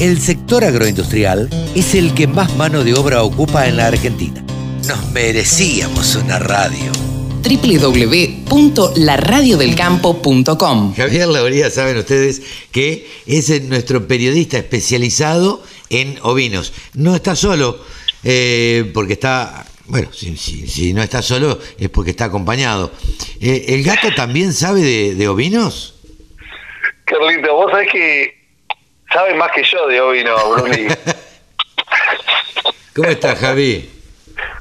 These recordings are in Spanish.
el sector agroindustrial es el que más mano de obra ocupa en la Argentina. Nos merecíamos una radio. www.laradiodelcampo.com Javier Lauría, saben ustedes que es nuestro periodista especializado en ovinos. No está solo, eh, porque está bueno, si, no está solo es porque está acompañado. Eh, ¿El gato también sabe de, de ovinos? Carlito, vos sabés que sabe más que yo de ovino, Bruni. ¿Cómo estás, Javi?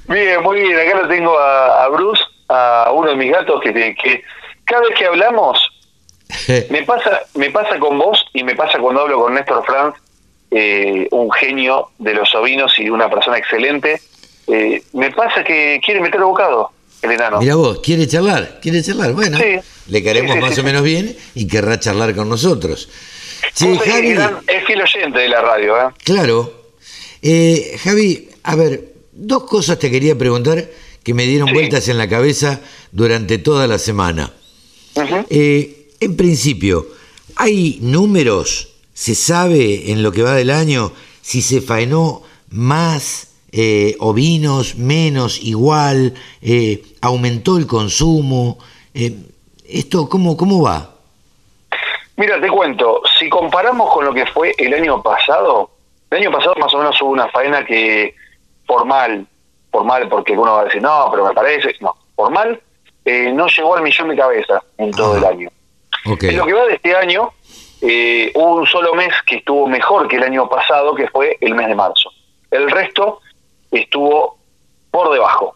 Bien, muy bien. Acá lo tengo a, Bruce, a uno de mis gatos, que, que cada vez que hablamos, me pasa me pasa con vos y me pasa cuando hablo con Néstor Franz, eh, un genio de los ovinos y una persona excelente. Eh, me pasa que quiere meter bocado el enano. Mira vos, quiere charlar, quiere charlar. Bueno, le queremos más o menos bien y querrá charlar con nosotros. Sí, Javi, es fiel oyente de la radio, ¿eh? Claro. Eh, Javi, a ver, dos cosas te quería preguntar que me dieron vueltas en la cabeza durante toda la semana. Eh, en principio, ¿hay números? ¿Se sabe en lo que va del año si se faenó más eh, ovinos, menos, igual, aumentó el consumo. ¿Esto cómo, cómo va? Mira, te cuento, si comparamos con lo que fue el año pasado, el año pasado más o menos hubo una faena que formal, formal porque uno va a decir, no, pero me parece, no, formal, eh, no llegó al millón de cabezas en todo el año. En lo que va de este año, hubo un solo mes que estuvo mejor que el año pasado, que fue el mes de marzo. El resto estuvo por debajo.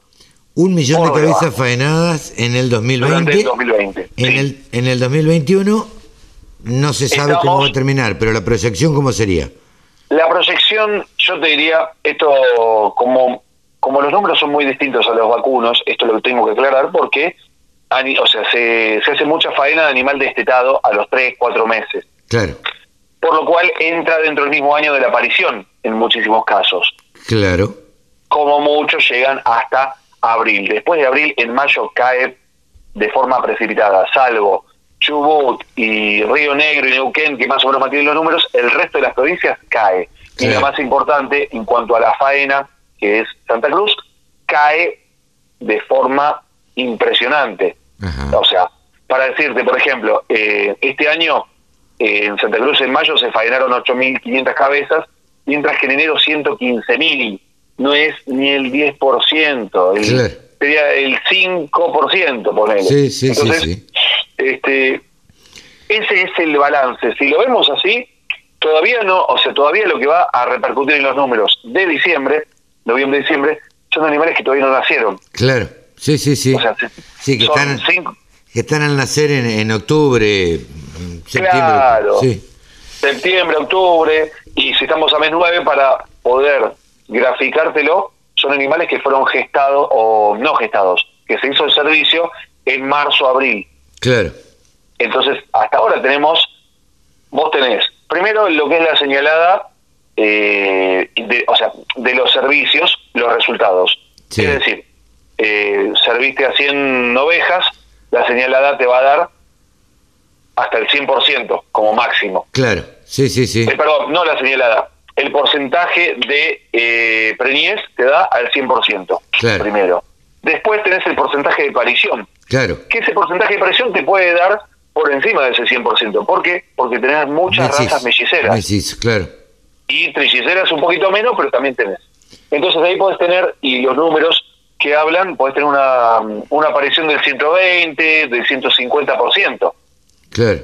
Un millón de cabezas faenadas en el 2020. el 2020. En, el, en el 2021 no se sabe cómo va a terminar, pero la proyección, ¿cómo sería? La proyección, yo te diría, esto como, como los números son muy distintos a los vacunos, esto lo tengo que aclarar porque o sea, se, se hace mucha faena de animal destetado a los 3, 4 meses. Claro. Por lo cual entra dentro del mismo año de la aparición en muchísimos casos. Claro como mucho llegan hasta abril. Después de abril, en mayo cae de forma precipitada, salvo Chubut y Río Negro y Neuquén, que más o menos mantienen los números, el resto de las provincias cae. Y lo más importante, en cuanto a la faena, que es Santa Cruz, cae de forma impresionante. O sea, para decirte, por ejemplo, eh, este año eh, en Santa Cruz en mayo se faenaron 8.500 cabezas, mientras que en enero 115.000 no es ni el 10%, el, sería el 5%, ponele. Sí, sí, sí, sí. Este, ese es el balance. Si lo vemos así, todavía no, o sea, todavía lo que va a repercutir en los números de diciembre, noviembre, diciembre, son animales que todavía no nacieron. Claro, sí, sí, sí. sí, que están, que están al nacer en, en octubre, septiembre. Claro. Sí. Septiembre, octubre, y si estamos a mes 9 para poder graficártelo, son animales que fueron gestados o no gestados, que se hizo el servicio en marzo, abril. Claro. Entonces, hasta ahora tenemos, vos tenés, primero lo que es la señalada, eh, de, o sea, de los servicios, los resultados. Es decir, eh, serviste a 100 ovejas, la señalada te va a dar hasta el 100% como máximo. Claro, sí, sí, sí. Eh, perdón, no la señalada, el porcentaje de eh, preñez te da al 100%, primero. Después tenés el porcentaje de parición. Claro. Que ese porcentaje de parición te puede dar por encima de ese 100%. ¿Por qué? Porque tenés muchas razas melliceras. Claro. Y trilliceras un poquito menos, pero también tenés. Entonces ahí podés tener, y los números que hablan, podés tener una, una aparición del 120, del 150%. Claro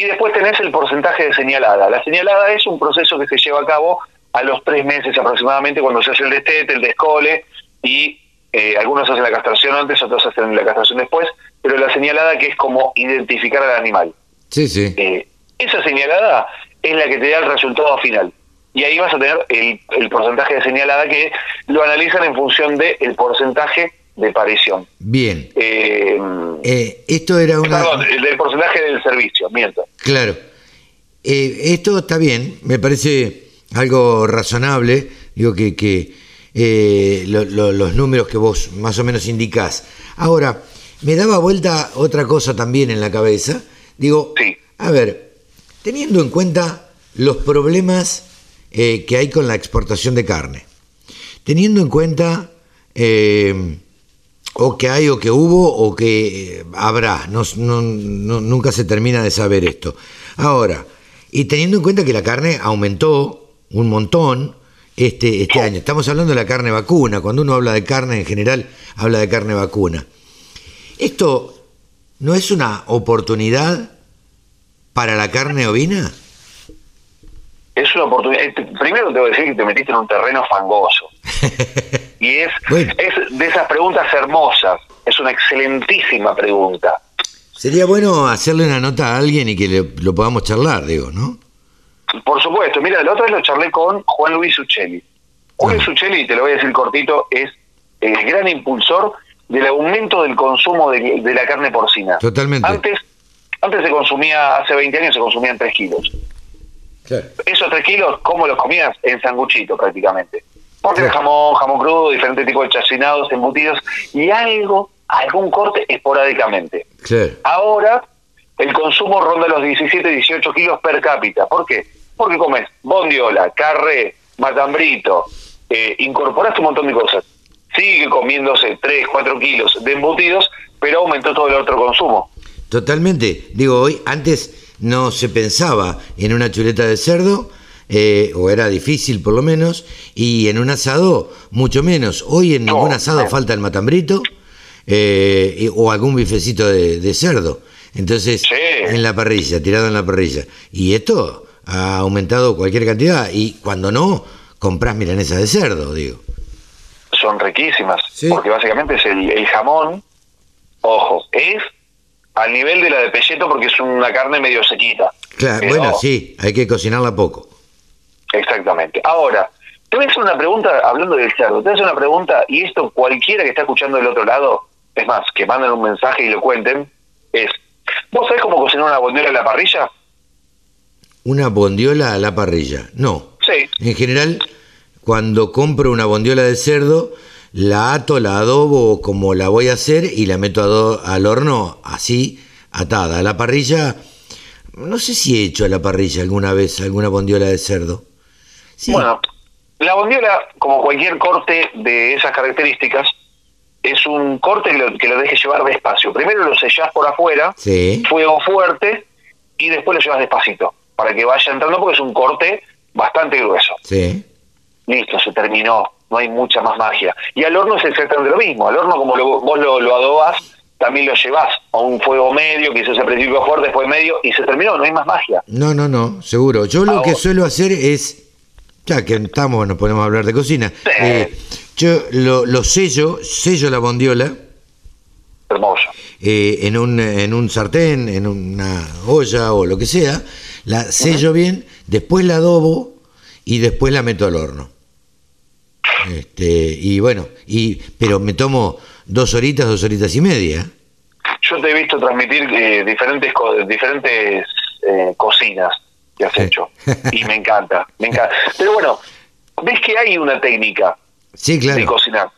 y después tenés el porcentaje de señalada. La señalada es un proceso que se lleva a cabo a los tres meses aproximadamente cuando se hace el destete, el descole y eh, algunos hacen la castración antes, otros hacen la castración después, pero la señalada que es como identificar al animal. Sí, sí. Eh, esa señalada es la que te da el resultado final. Y ahí vas a tener el, el porcentaje de señalada que lo analizan en función del el porcentaje de parición. Bien. Eh, eh, esto era una... Perdón, el porcentaje del servicio, miento. Claro. Eh, esto está bien, me parece algo razonable, digo que, que los números que vos más o menos indicás. Ahora, me daba vuelta otra cosa también en la cabeza. Digo, a ver, teniendo en cuenta los problemas eh, que hay con la exportación de carne. Teniendo en cuenta eh, o que hay o que hubo o que habrá, no, nunca se termina de saber esto. Ahora, y teniendo en cuenta que la carne aumentó un montón este, este año, estamos hablando de la carne vacuna, cuando uno habla de carne en general, habla de carne vacuna. ¿Esto no es una oportunidad para la carne ovina? Es una oportunidad. Eh, primero te voy a decir que te metiste en un terreno fangoso. y es, es de esas preguntas hermosas. Es una excelentísima pregunta. Sería bueno hacerle una nota a alguien y que lo podamos charlar, digo, ¿no? Por supuesto. Mira, la otra vez lo charlé con Juan Luis Uccelli. Juan Luis Uccelli, te lo voy a decir cortito, es el gran impulsor del aumento del consumo de, la carne porcina. Totalmente. Antes, antes se consumía, hace 20 años se consumían 3 kilos. Esos 3 kilos, ¿cómo los comías? En sanguchito prácticamente. Porque jamón, jamón crudo, diferentes tipos de chacinados, embutidos y algo, algún corte esporádicamente. Ahora el consumo ronda los 17, 18 kilos per cápita. ¿Por qué? Porque comes bondiola, carré, matambrito, eh, incorporaste un montón de cosas sigue comiéndose 3, 4 kilos de embutidos, pero aumentó todo el otro consumo. Totalmente. Digo, hoy antes no se pensaba en una chuleta de cerdo, eh, o era difícil por lo menos, y en un asado mucho menos. Hoy en ningún asado falta el matambrito eh, o algún bifecito de, cerdo. Entonces, en la parrilla, tirado en la parrilla. Y esto ha aumentado cualquier cantidad, y cuando no, compras milanesa de cerdo, digo son riquísimas, porque básicamente es el, jamón, ojo, es al nivel de la de pelleto porque es una carne medio sequita. Claro, bueno, sí, hay que cocinarla poco. Exactamente. Ahora, te voy a hacer una pregunta, hablando del cerdo, te voy a hacer una pregunta, y esto cualquiera que está escuchando del otro lado, es más, que manden un mensaje y lo cuenten, es, ¿vos sabés cómo cocinar una bondiola a la parrilla? ¿Una bondiola a la parrilla? No. Sí. En general cuando compro una bondiola de cerdo, la ato, la adobo como la voy a hacer y la meto al horno así, atada. A la parrilla, no sé si he hecho a la parrilla alguna vez alguna bondiola de cerdo. Bueno, la bondiola, como cualquier corte de esas características, es un corte que lo, que lo dejes llevar despacio. Primero lo sellás por afuera, fuego fuerte, y después lo llevas despacito, para que vaya entrando, porque es un corte bastante grueso. Sí listo, se terminó, no hay mucha más magia. Y al horno es exactamente lo mismo, al horno como vos lo, lo adobas, también lo llevas a un fuego medio, quizás al principio fuerte, después medio, y se terminó, no hay más magia. No, no, no, seguro. Yo lo que suelo hacer es, ya que estamos, nos podemos hablar de cocina, eh, yo lo, lo, sello, sello la bondiola. Hermoso. Eh, en, un, en un sartén, en una olla o lo que sea, la sello bien, después la adobo y después la meto al horno. Este, y bueno, y pero me tomo dos horitas, dos horitas y media. Yo te he visto transmitir eh, diferentes diferentes eh, cocinas que has hecho y me encanta, me encanta. Pero bueno, ves que hay una técnica sí, claro. de cocinar.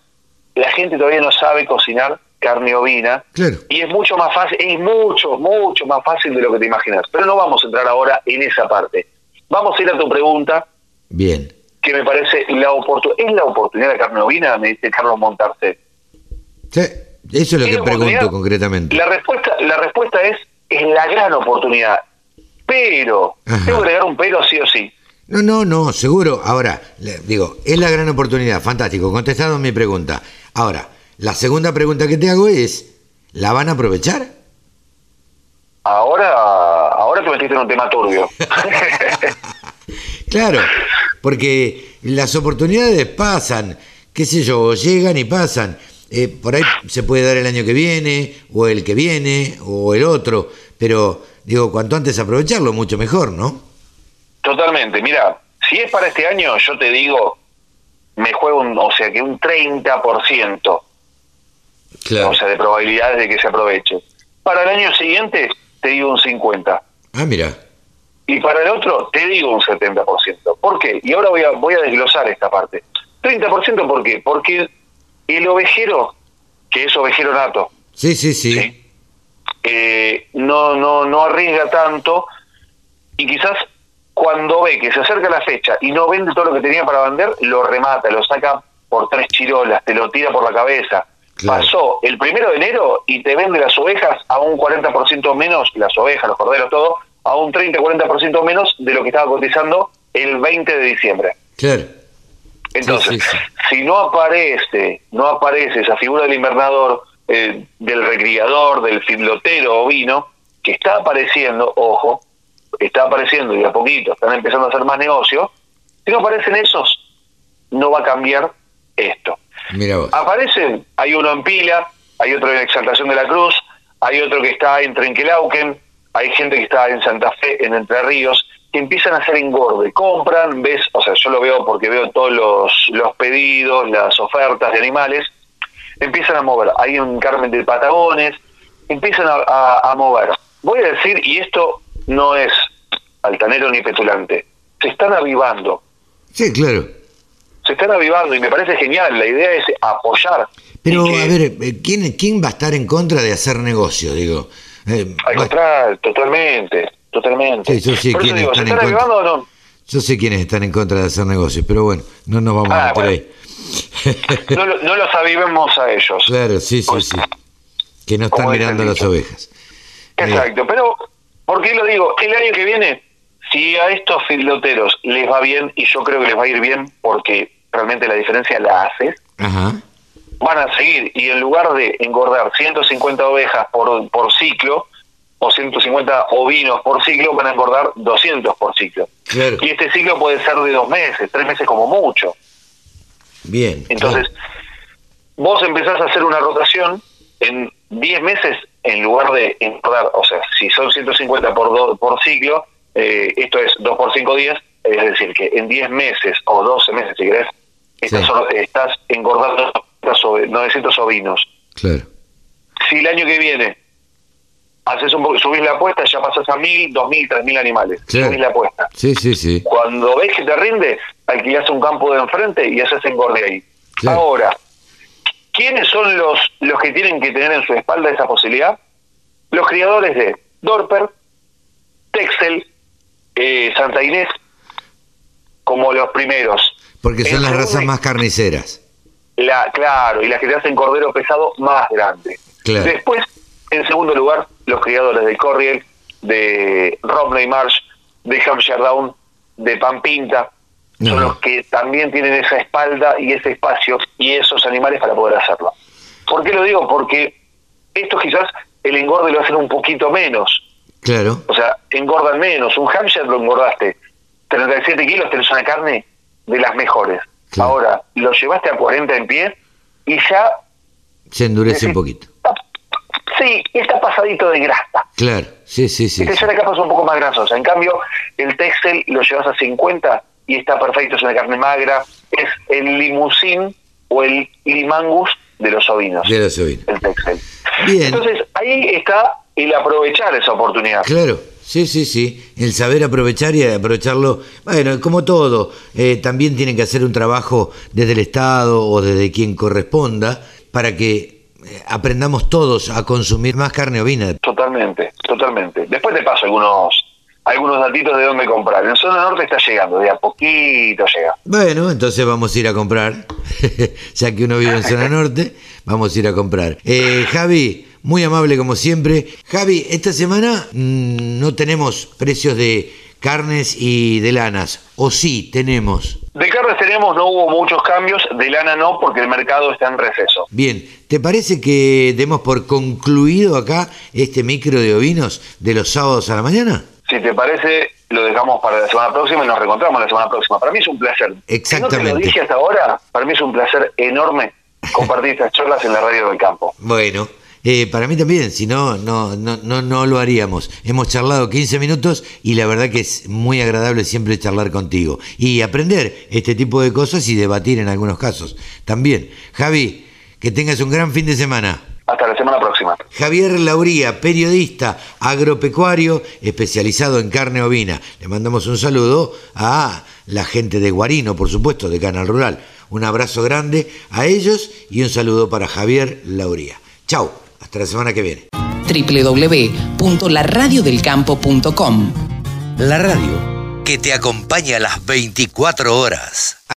La gente todavía no sabe cocinar carne ovina claro. y es mucho más fácil, es mucho, mucho más fácil de lo que te imaginas. Pero no vamos a entrar ahora en esa parte. Vamos a ir a tu pregunta. Bien que me parece la oportunidad. ¿Es la oportunidad de carne ovina? Me dice Carlos Montarse. Sí, eso es lo que pregunto concretamente. La respuesta, la respuesta es, es la gran oportunidad. Pero, tengo que agregar un pero sí o sí. No, no, no, seguro. Ahora, digo, es la gran oportunidad, fantástico, contestado mi pregunta. Ahora, la segunda pregunta que te hago es, ¿la van a aprovechar? Ahora, ahora te metiste en un tema turbio. claro, porque las oportunidades pasan, qué sé yo, llegan y pasan. Eh, por ahí se puede dar el año que viene, o el que viene, o el otro, pero digo, cuanto antes aprovecharlo, mucho mejor, ¿no? Totalmente, mira, si es para este año, yo te digo, me juego, un, o sea, que un 30%, claro. o sea, de probabilidades de que se aproveche. Para el año siguiente, te digo un 50%. Ah, mira. Y para el otro, te digo un 70%. ¿Por qué? Y ahora voy a, voy a desglosar esta parte. 30% ¿por qué? Porque el ovejero, que es ovejero nato, sí, sí, sí, Eh, no, no, no arriesga tanto y quizás cuando ve que se acerca la fecha y no vende todo lo que tenía para vender, lo remata, lo saca por tres chirolas, te lo tira por la cabeza. Pasó el primero de enero y te vende las ovejas a un 40% menos, las ovejas, los corderos, todo, a un 30-40% menos de lo que estaba cotizando el 20 de diciembre. Claro. Entonces, si no aparece, no aparece esa figura del invernador, eh, del recriador, del filotero ovino, que está apareciendo, ojo, está apareciendo y a poquito están empezando a hacer más negocio, si no aparecen esos, no va a cambiar esto. Mira vos. Aparecen, hay uno en Pila, hay otro en Exaltación de la Cruz, hay otro que está en Trenquelauquen, hay gente que está en Santa Fe, en Entre Ríos, que empiezan a hacer engorde, compran, ves, o sea, yo lo veo porque veo todos los, los pedidos, las ofertas de animales, empiezan a mover. Hay un Carmen de Patagones, empiezan a, mover. Voy a decir, y esto no es altanero ni petulante, se están avivando. Sí, claro. Se están avivando y me parece genial. La idea es apoyar. Pero, a ver, eh, ¿quién, ¿quién va a estar en contra de hacer negocio? Digo, eh, Al contrario, totalmente totalmente. Sí, yo sé quiénes están, en contra. no? Yo sé quiénes están en contra de hacer negocios, pero bueno, no nos vamos a ah, meter ahí. no, no, los avivemos a ellos. Claro, sí, sí, sí. Que no están mirando las ovejas. Exacto, pero ¿por qué lo digo? El año que viene, si a estos filoteros les va bien, y yo creo que les va a ir bien porque realmente la diferencia la hace, van a seguir. Y en lugar de engordar 150 ovejas por, por ciclo, o 150 ovinos por ciclo van a engordar 200 por ciclo. Y este ciclo puede ser de dos meses, tres meses como mucho. Bien. Entonces, vos empezás a hacer una rotación en 10 meses en lugar de engordar, o sea, si son 150 por, por ciclo, eh, esto es 2 por 5 días, es decir, que en 10 meses o 12 meses, si querés, estás, estás engordando 900 ovinos. Claro. Si el año que viene haces un subís la apuesta, ya pasas a mil, dos mil, tres mil animales. Subís la apuesta. Sí, sí, sí. Cuando ves que te rinde, alquilás un campo de enfrente y haces engorde ahí. Ahora, ¿quiénes son los, los que tienen que tener en su espalda esa posibilidad? Los criadores de Dorper, Texel, eh, Santa Inés, como los primeros. Porque son las razas más carniceras. La, claro, y las que te hacen cordero pesado más grande. Después, en segundo lugar, los criadores de Corriel, de Romney Marsh, de Hampshire Down, de Pampinta, son los que también tienen esa espalda y ese espacio y esos animales para poder hacerlo. ¿Por qué lo digo? Porque esto quizás el engorde lo hacen un poquito menos. Claro. O sea, engordan menos. Un Hampshire lo engordaste 37 kilos, tenés una carne de las mejores. Ahora, lo llevaste a 40 en pie y ya... Se endurece un poquito. Sí, está pasadito de grasa. Claro, sí, sí, sí. Este sí. de capa es un poco más grasosa. En cambio, el Texel lo llevas a 50 y está perfecto, es una carne magra. Es el limusín o el limangus de los ovinos. De los ovinos. El Texel. Bien. Entonces, ahí está el aprovechar esa oportunidad. Claro. Sí, sí, sí. El saber aprovechar y aprovecharlo, bueno, como todo, eh, también tienen que hacer un trabajo desde el Estado o desde quien corresponda para que eh, aprendamos todos a consumir más carne ovina. Totalmente, totalmente. Después te paso algunos algunos datitos de dónde comprar. En zona norte está llegando, de a poquito llega. Bueno, entonces vamos a ir a comprar, ya que uno vive en zona norte, vamos a ir a comprar. Eh, Javi, muy amable como siempre. Javi, esta semana mm, no tenemos precios de carnes y de lanas, o sí tenemos. De carnes tenemos, no hubo muchos cambios, de lana no, porque el mercado está en receso. Bien, ¿te parece que demos por concluido acá este micro de ovinos de los sábados a la mañana? Si te parece, lo dejamos para la semana próxima y nos reencontramos la semana próxima. Para mí es un placer. Exactamente. no te lo dije hasta ahora, para mí es un placer enorme compartir estas charlas en la radio del campo. Bueno, eh, para mí también, si no, no, no, no, no lo haríamos. Hemos charlado 15 minutos y la verdad que es muy agradable siempre charlar contigo y aprender este tipo de cosas y debatir en algunos casos. También, Javi, que tengas un gran fin de semana. Hasta la semana próxima. Javier Lauría, periodista agropecuario especializado en carne ovina. Le mandamos un saludo a la gente de Guarino, por supuesto, de Canal Rural. Un abrazo grande a ellos y un saludo para Javier Lauría. Chao. Hasta la semana que viene. www.laradiodelcampo.com La radio que te acompaña las 24 horas.